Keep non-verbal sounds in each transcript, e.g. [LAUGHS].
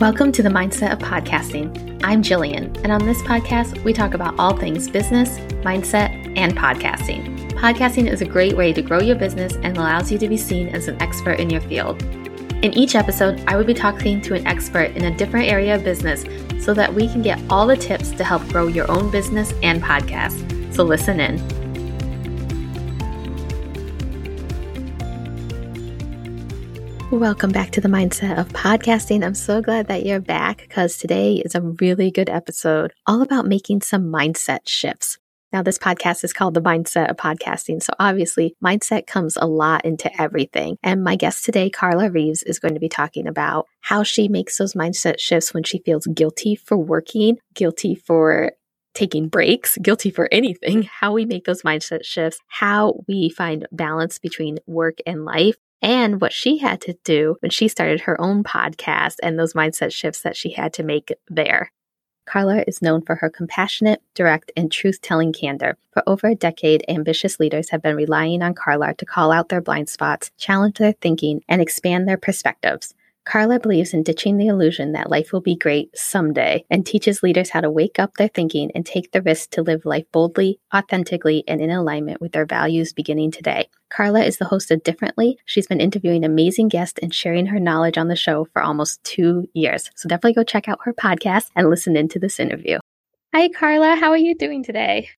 Welcome to the Mindset of Podcasting. I'm Jillian, and on this podcast, we talk about all things business, mindset, and podcasting. Podcasting is a great way to grow your business and allows you to be seen as an expert in your field. In each episode, I will be talking to an expert in a different area of business so that we can get all the tips to help grow your own business and podcast. So listen in. Welcome back to the mindset of podcasting. I'm so glad that you're back because today is a really good episode all about making some mindset shifts. Now, this podcast is called the mindset of podcasting. So obviously mindset comes a lot into everything. And my guest today, Carla Reeves, is going to be talking about how she makes those mindset shifts when she feels guilty for working, guilty for taking breaks, guilty for anything, how we make those mindset shifts, how we find balance between work and life, and what she had to do when she started her own podcast and those mindset shifts that she had to make there. Carla is known for her compassionate, direct, and truth telling candor. For over a decade, ambitious leaders have been relying on Carla to call out their blind spots, challenge their thinking, and expand their perspectives. Carla believes in ditching the illusion that life will be great someday and teaches leaders how to wake up their thinking and take the risk to live life boldly, authentically, and in alignment with their values beginning today. Carla is the host of Differently. She's been interviewing amazing guests and sharing her knowledge on the show for almost two years. So definitely go check out her podcast and listen into this interview. Hi, Carla. How are you doing today?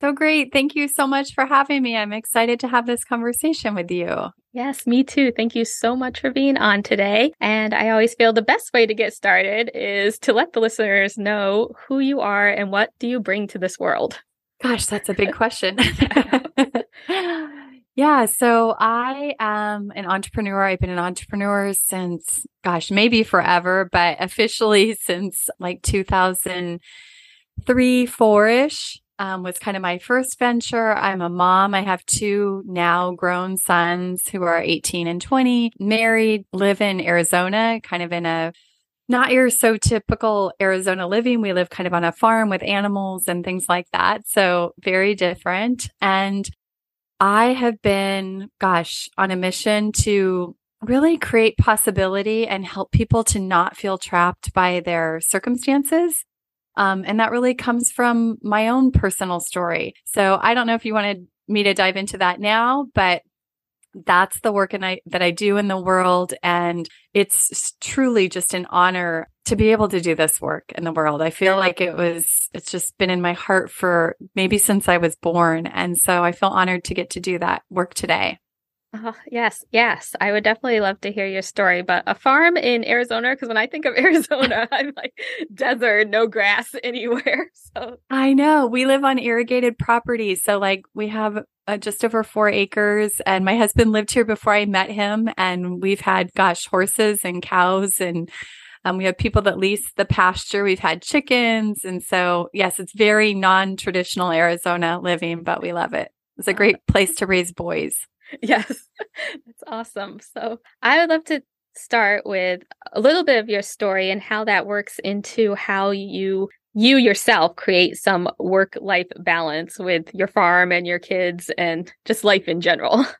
So great. Thank you so much for having me. I'm excited to have this conversation with you. Yes, me too. Thank you so much for being on today. And I always feel the best way to get started is to let the listeners know who you are and what do you bring to this world. Gosh, that's a big question. [LAUGHS] [LAUGHS] yeah, so I am an entrepreneur. I've been an entrepreneur since, gosh, maybe forever, but officially [LAUGHS] since like 2003, four ish um, was kind of my first venture. I'm a mom. I have two now grown sons who are 18 and 20, married, live in Arizona, kind of in a not your so typical Arizona living. We live kind of on a farm with animals and things like that. So very different. And I have been, gosh, on a mission to really create possibility and help people to not feel trapped by their circumstances um, and that really comes from my own personal story. So I don't know if you wanted me to dive into that now, but that's the work and I, that I do in the world. And it's truly just an honor to be able to do this work in the world. I feel like it was, it's just been in my heart for maybe since I was born. And so I feel honored to get to do that work today. Oh, yes, yes. I would definitely love to hear your story. But a farm in Arizona, because when I think of [LAUGHS] Arizona, [LAUGHS] I'm like desert, no grass [LAUGHS] anywhere. So I know we live on irrigated property. So, like, we have uh, just over four acres, and my husband lived here before I met him. And we've had, gosh, horses and cows, and um, we have people that lease the pasture. We've had chickens. And so, yes, it's very non traditional Arizona living, but we love it. It's a great place to raise boys. [LAUGHS] Yes, that's awesome. So I would love to start with a little bit of your story and how that works into how you you yourself create some work life balance with your farm and your kids and just life in general. [LAUGHS]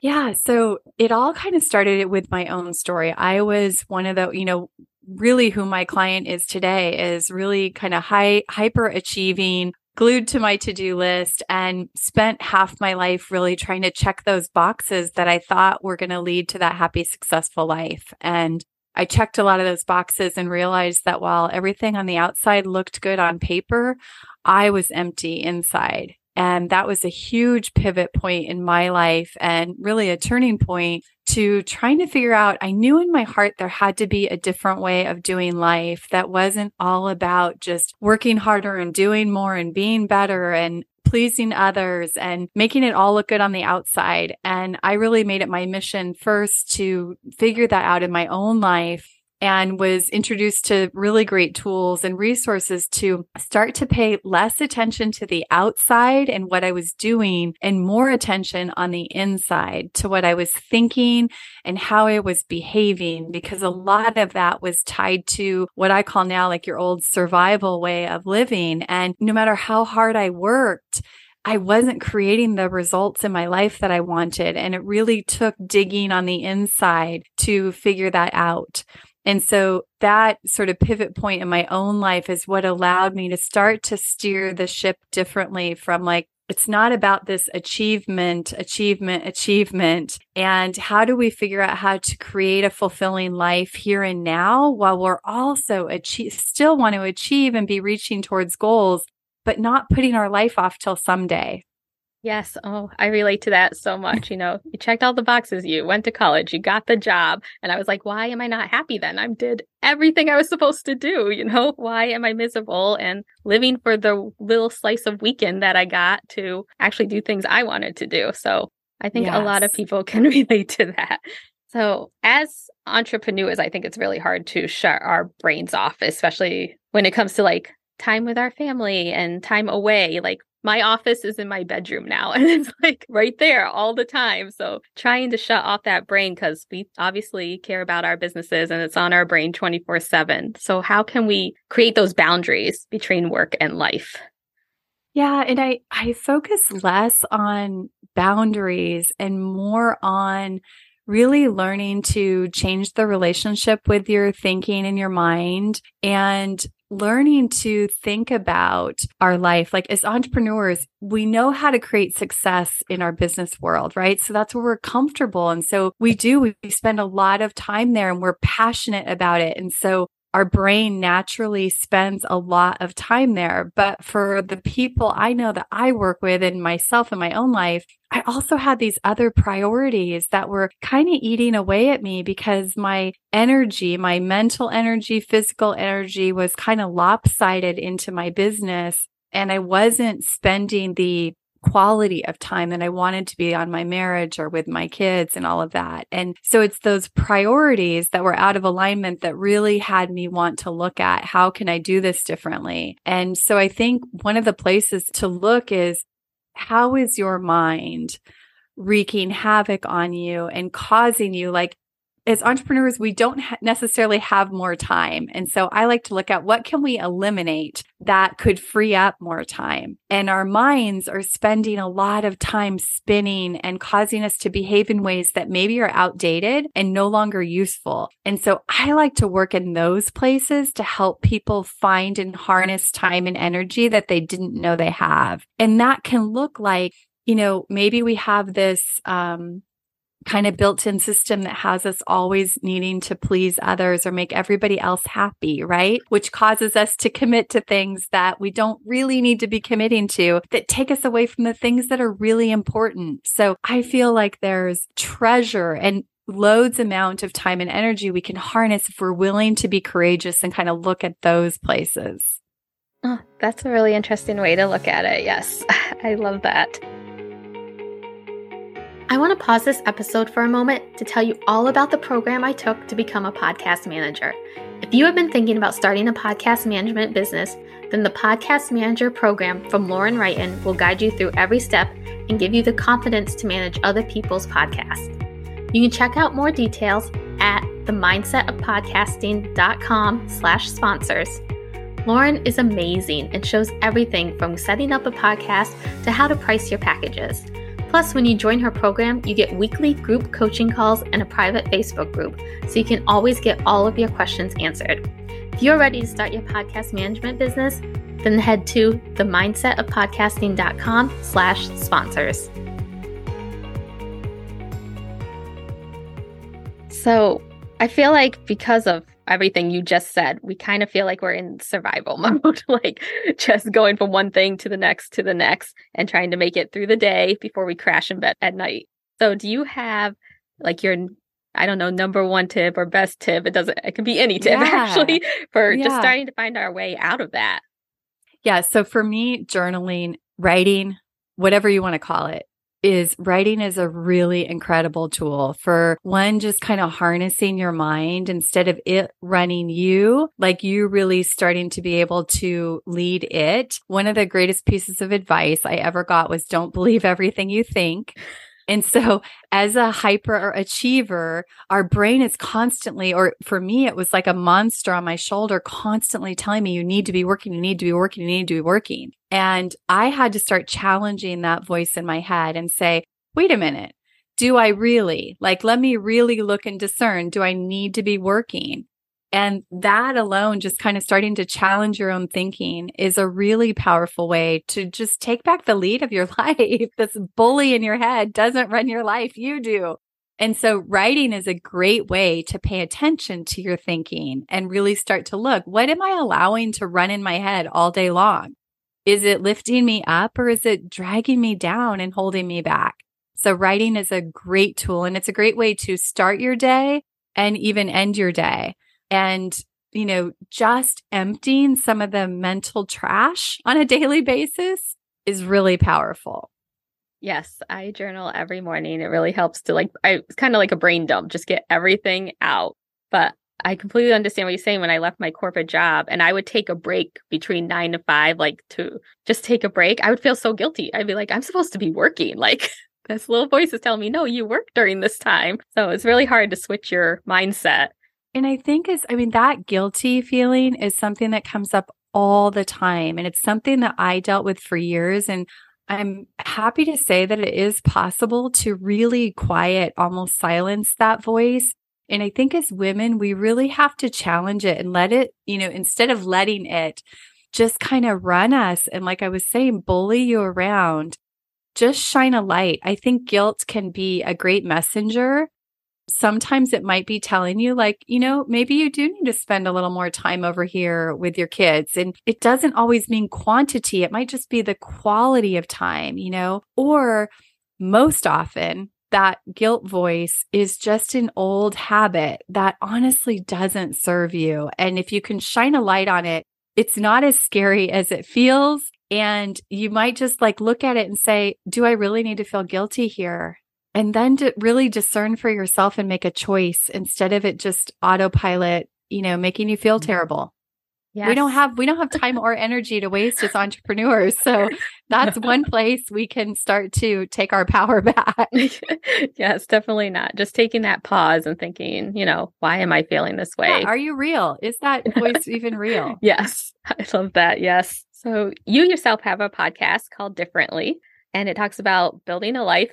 Yeah, so it all kind of started with my own story. I was one of the, you know, really who my client is today is really kind of high hyper achieving glued to my to-do list and spent half my life really trying to check those boxes that I thought were going to lead to that happy successful life and I checked a lot of those boxes and realized that while everything on the outside looked good on paper, I was empty inside. And that was a huge pivot point in my life and really a turning point to trying to figure out. I knew in my heart there had to be a different way of doing life that wasn't all about just working harder and doing more and being better and pleasing others and making it all look good on the outside. And I really made it my mission first to figure that out in my own life and was introduced to really great tools and resources to start to pay less attention to the outside and what I was doing and more attention on the inside to what I was thinking and how I was behaving because a lot of that was tied to what I call now like your old survival way of living. And no matter how hard I worked, I wasn't creating the results in my life that I wanted. And it really took digging on the inside to figure that out. And so that sort of pivot point in my own life is what allowed me to start to steer the ship differently from like, it's not about this achievement, achievement, achievement. And how do we figure out how to create a fulfilling life here and now while we're also achieve, still want to achieve and be reaching towards goals, but not putting our life off till someday. Yes. Oh, I relate to that so much. You know, you checked all the boxes. You went to college, you got the job. And I was like, why am I not happy then? I did everything I was supposed to do. You know, [LAUGHS] why am I miserable and living for the little slice of weekend that I got to actually do things I wanted to do? So I think yes. a lot of people [LAUGHS] can relate to that. So as entrepreneurs, I think it's really hard to shut our brains off, especially when it comes to like time with our family and time away. Like my office is in my bedroom now [LAUGHS] and it's like right there all the time. So trying to shut off that brain because we obviously care about our businesses and it's on our brain 24 7. So how can we create those boundaries between work and life? Yeah, and I I focus less on boundaries and more on really learning to change the relationship with your thinking and your mind and learning to think about our life. Like as entrepreneurs, we know how to create success in our business world, right? So that's where we're comfortable. And so we do, we spend a lot of time there and we're passionate about it. And so our brain naturally spends a lot of time there. But for the people I know that I work with and myself in my own life, I also had these other priorities that were kind of eating away at me because my energy, my mental energy, physical energy was kind of lopsided into my business. And I wasn't spending the quality of time that I wanted to be on my marriage or with my kids and all of that. And so it's those priorities that were out of alignment that really had me want to look at how can I do this differently? And so I think one of the places to look is how is your mind wreaking havoc on you and causing you like as entrepreneurs, we don't ha- necessarily have more time. And so I like to look at what can we eliminate that could free up more time. And our minds are spending a lot of time spinning and causing us to behave in ways that maybe are outdated and no longer useful. And so I like to work in those places to help people find and harness time and energy that they didn't know they have. And that can look like you know, maybe we have this um, kind of built in system that has us always needing to please others or make everybody else happy, right? Which causes us to commit to things that we don't really need to be committing to that take us away from the things that are really important. So I feel like there's treasure and loads amount of time and energy we can harness if we're willing to be courageous and kind of look at those places. Oh, that's a really interesting way to look at it. Yes, [LAUGHS] I love that. I want to pause this episode for a moment to tell you all about the program I took to become a podcast manager. If you have been thinking about starting a podcast management business, then the Podcast Manager program from Lauren Wrighton will guide you through every step and give you the confidence to manage other people's podcasts. You can check out more details at themindsetofpodcasting.com slash sponsors. Lauren is amazing and shows everything from setting up a podcast to how to price your packages. Plus, when you join her program, you get weekly group coaching calls and a private Facebook group, so you can always get all of your questions answered. If you're ready to start your podcast management business, then head to themindsetofpodcasting.com slash sponsors. So I feel like because of everything you just said, we kind of feel like we're in survival [LAUGHS] mode, like just going from one thing to the next to the next and trying to make it through the day before we crash in bed at night. So, do you have like your I don't know, number one tip or best tip? It doesn't, it can be any tip [LAUGHS] yeah. actually for yeah. just starting to find our way out of that. Yeah. So for me, journaling, writing, whatever you want to call it, is writing is a really incredible tool for one, just kind of harnessing your mind instead of it running you, like you really starting to be able to lead it. One of the greatest pieces of advice I ever got was don't believe everything you think. And so as a hyper achiever, our brain is constantly, or for me, it was like a monster on my shoulder, constantly telling me, you need to be working, you need to be working, you need to be working. And I had to start challenging that voice in my head and say, wait a minute. Do I really like, let me really look and discern. Do I need to be working? And that alone, just kind of starting to challenge your own thinking is a really powerful way to just take back the lead of your [LAUGHS] life. this bully in your head doesn't run your life. You do. And so writing is a great way to pay attention to your thinking and really start to look, what am I allowing to run in my head all day long? Is it lifting me up or is it dragging me down and holding me back? So writing is a great tool and it's a great way to start your day and even end your day. And, you know, just emptying some of the mental trash on a daily basis is really powerful. Yes, I journal every morning. It really helps to like, I, it's kind of like a brain dump, just get everything out. But I completely understand what you're saying when I left my corporate job and I would take a break between nine to five, like to just take a break. I would feel so guilty. I'd be like, I'm supposed to be working. [LAUGHS] Like this little voice is telling me, no, you work during this time. So it's really hard to switch your mindset. And I think is, I mean, that guilty feeling is something that comes up all the time. And it's something that I dealt with for years. And I'm happy to say that it is possible to really quiet, almost silence that voice. And I think as women, we really have to challenge it and let it, you know, instead of letting it just kind of run us and, like I was saying, bully you around, just shine a light. I think guilt can be a great messenger sometimes it might be telling you, like, you know, maybe you do need to spend a little more time over here with your kids. And it doesn't always mean quantity, it might just be the quality of time, you know, or most often. That guilt voice is just an old habit that honestly doesn't serve you. And if you can shine a light on it, it's not as scary as it feels. And you might just like look at it and say, Do I really need to feel guilty here? And then to really discern for yourself and make a choice instead of it just autopilot, you know, making you feel mm-hmm. terrible. Yes. We don't have we don't have time or energy to waste as entrepreneurs. So that's one [LAUGHS] place we can start to take our power [LAUGHS] back. [LAUGHS] yes, definitely not. Just taking that pause and thinking, you know, why am I feeling this way? Yeah, are you real? Is that voice even real? Yes. I love that. Yes. So you yourself have a podcast called Differently and it talks about building a life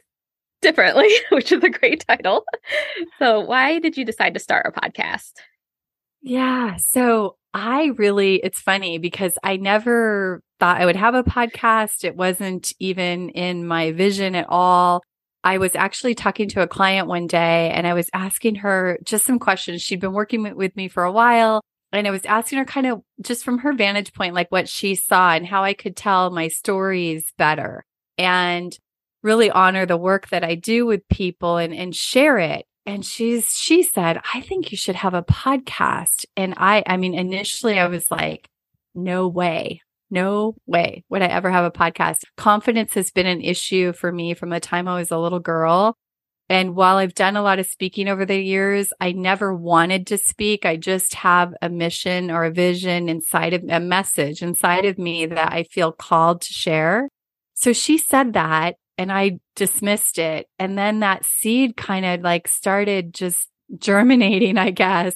differently, [LAUGHS] which is a great title. So, why did you decide to start a podcast? Yeah. So, I really, it's funny because I never thought I would have a podcast. It wasn't even in my vision at all. I was actually talking to a client one day and I was asking her just some questions. She'd been working with me for a while. And I was asking her kind of just from her vantage point, like what she saw and how I could tell my stories better. And really honor the work that I do with people and, and share it. And she's, she said, I think you should have a podcast. And I, I mean, initially I was like, no way, no way would I ever have a podcast. Confidence has been an issue for me from the time I was a little girl. And while I've done a lot of speaking over the years, I never wanted to speak. I just have a mission or a vision inside of a message inside of me that I feel called to share. So she said that and I dismissed it. And then that seed kind of like started just germinating, I guess.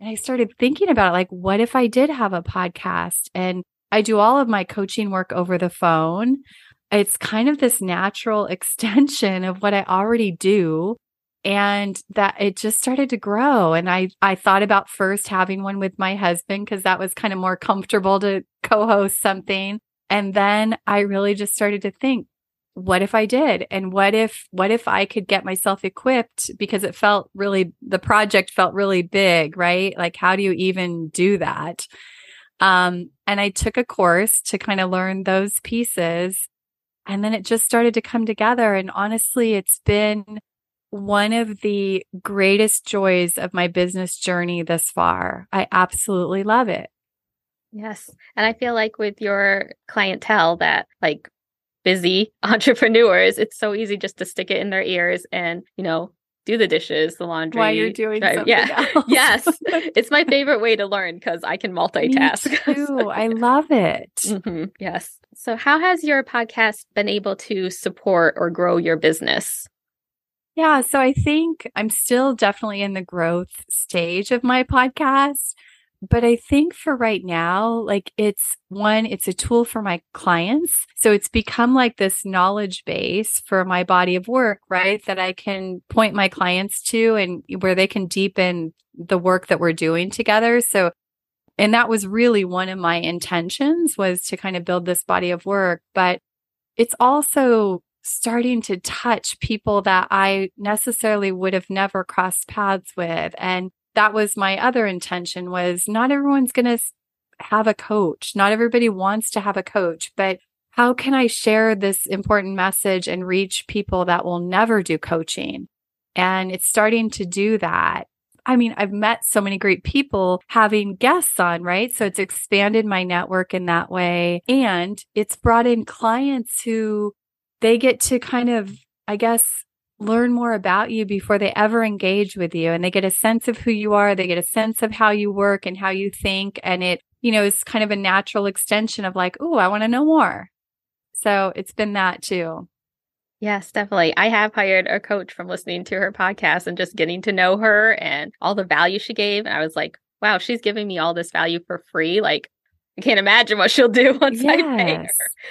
And I started thinking about it like, what if I did have a podcast? And I do all of my coaching work over the phone. It's kind of this natural [LAUGHS] extension of what I already do. And that it just started to grow. And I, I thought about first having one with my husband because that was kind of more comfortable to co host something. And then I really just started to think, what if I did? And what if, what if I could get myself equipped because it felt really, the project felt really big, right? Like, how do you even do that? Um, and I took a course to kind of learn those pieces. And then it just started to come together. And honestly, it's been one of the greatest joys of my business journey thus far. I absolutely love it. Yes. And I feel like with your clientele that like busy [LAUGHS] entrepreneurs, it's so easy just to stick it in their ears and, you know, do the dishes, the laundry. While you're doing something yeah. [LAUGHS] Else. yes. [LAUGHS] It's my favorite way to learn because I can multitask. Too. I love it. Mm-hmm. Yes. So how has your podcast been able to support or grow your business? Yeah. So I think I'm still definitely in the growth stage of my podcast but I think for right now, like it's one, it's a tool for my clients. So it's become like this knowledge base for my body of work, right? That I can point my clients to and where they can deepen the work that we're doing together. So, and that was really one of my intentions was to kind of build this body of work, but it's also starting to touch people that I necessarily would have never crossed paths with. And that was my other intention was not everyone's going to have a coach. Not everybody wants to have a coach, but how can I share this important message and reach people that will never do coaching? And it's starting to do that. I mean, I've met so many great people having guests on, right? So it's expanded my network in that way. And it's brought in clients who they get to kind of, I guess, learn more about you before they ever engage with you. And they get a sense of who you are. They get a sense of how you work and how you think. And it, you know, is kind of a natural extension of like, oh, I want to know more. So it's been that too. Yes, definitely. I have hired a coach from listening to her podcast and just getting to know her and all the value she gave. And I was like, wow, she's giving me all this value for free. Like, I can't imagine what she'll do [LAUGHS] once yes, I pay her.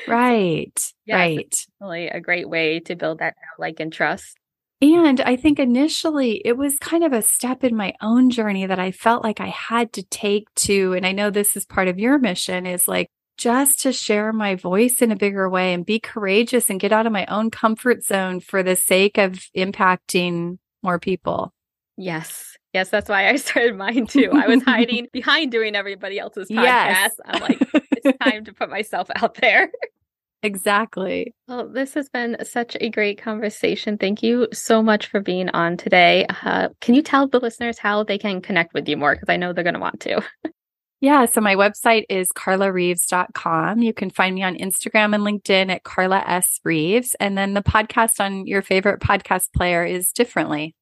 Right. Yes, right. Really a great way to build that like and trust. And I think initially it was kind of a step in my own journey that I felt like I had to take to. And I know this is part of your mission is like just to share my voice in a bigger way and be courageous and get out of my own comfort zone for the sake of impacting more people. Yes. Yes, that's why I [LAUGHS] started mine too. I was hiding [LAUGHS] behind doing everybody else's podcast. Yes. I'm like, it's time to put myself out there. Exactly. Well, this has been such a great conversation. Thank you so much for being on today. Uh, can you tell the listeners how they can connect with you more? Because I know they're going to want to. [LAUGHS] Yeah. So my website is carlareeves.com. You can find me on Instagram and LinkedIn at Carla S. Reeves. And then the podcast on your favorite podcast player is differently.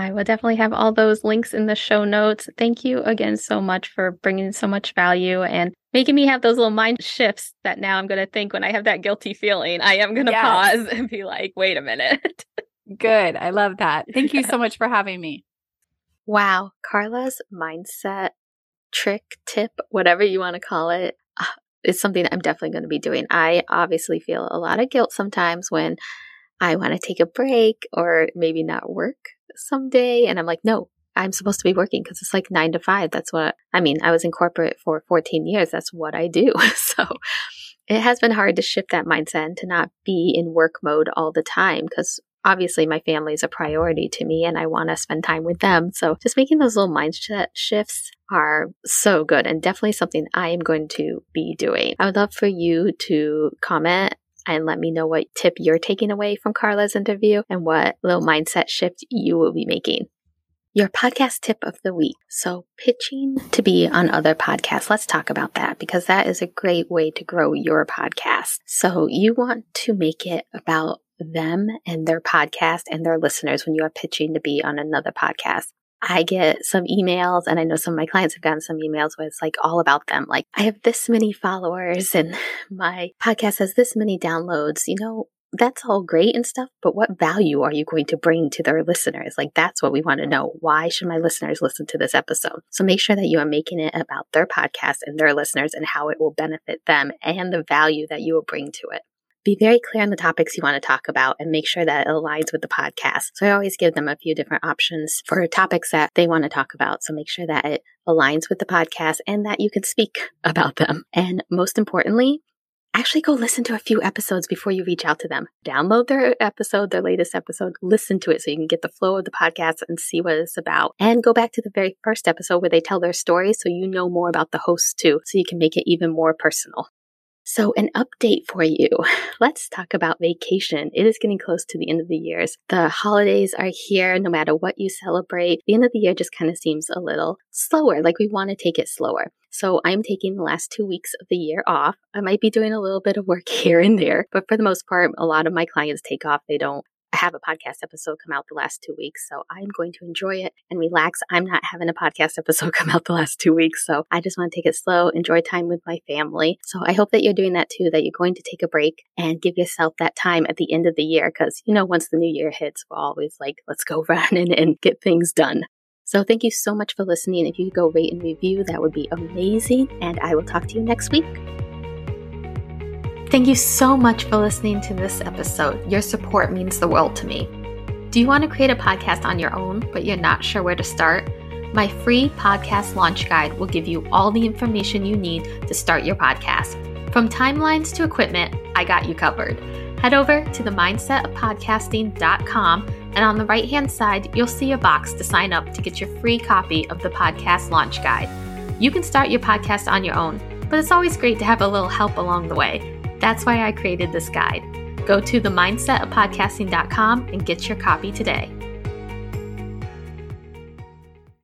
I will definitely have all those links in the show notes. Thank you again so much for bringing so much value and making me have those little mind shifts that now I'm going to think when I have that guilty feeling, I am going to yes. pause [LAUGHS] and be like, wait a minute. Good. I love that. [LAUGHS] Thank you so much for having me. Wow. Carla's mindset trick, tip, whatever you want to call it, is uh, is something I'm definitely going to be doing. I obviously feel a lot of guilt sometimes when I want to take a break or maybe not work someday. And I'm like, no, I'm supposed to be working because it's like nine to five. That's what I mean. I was in corporate for 14 years. That's what I do. [LAUGHS] so it has been hard to shift that mindset and to not be in work mode all the time because obviously my family is a priority to me and I want to spend time with them. So just making those little mindset shifts are so good and definitely something I am going to be doing. I would love for you to comment and let me know what tip you're taking away from Carla's interview and what little mindset shift you will be making. Your podcast tip of the week. So, pitching to be on other podcasts. Let's talk about that because that is a great way to grow your podcast. So, you want to make it about them and their podcast and their listeners when you are pitching to be on another podcast. I get some emails, and I know some of my clients have gotten some emails where it's like all about them. Like, I have this many followers, [LAUGHS] and my podcast has this many downloads. You know, that's all great and stuff, but what value are you going to bring to their listeners? Like, that's what we want to know. Why should my listeners listen to this episode? So make sure that you are making it about their podcast and their listeners and how it will benefit them and the value that you will bring to it be very clear on the topics you want to talk about and make sure that it aligns with the podcast. So I always give them a few different options for topics that they want to talk about. So make sure that it aligns with the podcast and that you can speak [LAUGHS] about them. And most importantly, actually go listen to a few episodes before you reach out to them. Download their episode, their latest episode, listen to it so you can get the flow of the podcast and see what it's about. And go back to the very first episode where they tell their story so you know more about the host too, so you can make it even more personal. So, an update for you. [LAUGHS] Let's talk about vacation. It is getting close to the end of the years. The holidays are here no matter what you celebrate. The end of the year just kind of seems a little slower, like we want to take it slower. So, I'm taking the last two weeks of the year off. I might be doing a little bit of work [LAUGHS] here and there, but for the most part, a lot of my clients take off. They don't have a podcast episode come out the last two weeks. So I'm going to enjoy it and relax. I'm not having a podcast episode [LAUGHS] come out the last two weeks. So I just want to take it slow, enjoy time with my family. So I hope that you're doing that too, that you're going to take a break and give yourself that time at the end of the year. Cause you know, once the new year hits, we're always like, let's go [LAUGHS] run and, and get things done. So thank you so much for listening. If you could go rate and review, that would be amazing. And I will talk to you next week. Thank you so much for listening to this episode. Your support means the world to me. Do you want to create a podcast on your own, but you're not sure where to start? My free podcast launch guide will give you all the information you need to start your podcast. From timelines to equipment, I got you covered. Head over to the mindsetofpodcasting.com and on the right hand side, you'll see a box to sign up to get your free copy of the podcast launch guide. You can start your podcast on your own, but it's always great to have a little help along the way. That's why I created this guide. Go to the mindsetofpodcasting.com and get your copy today.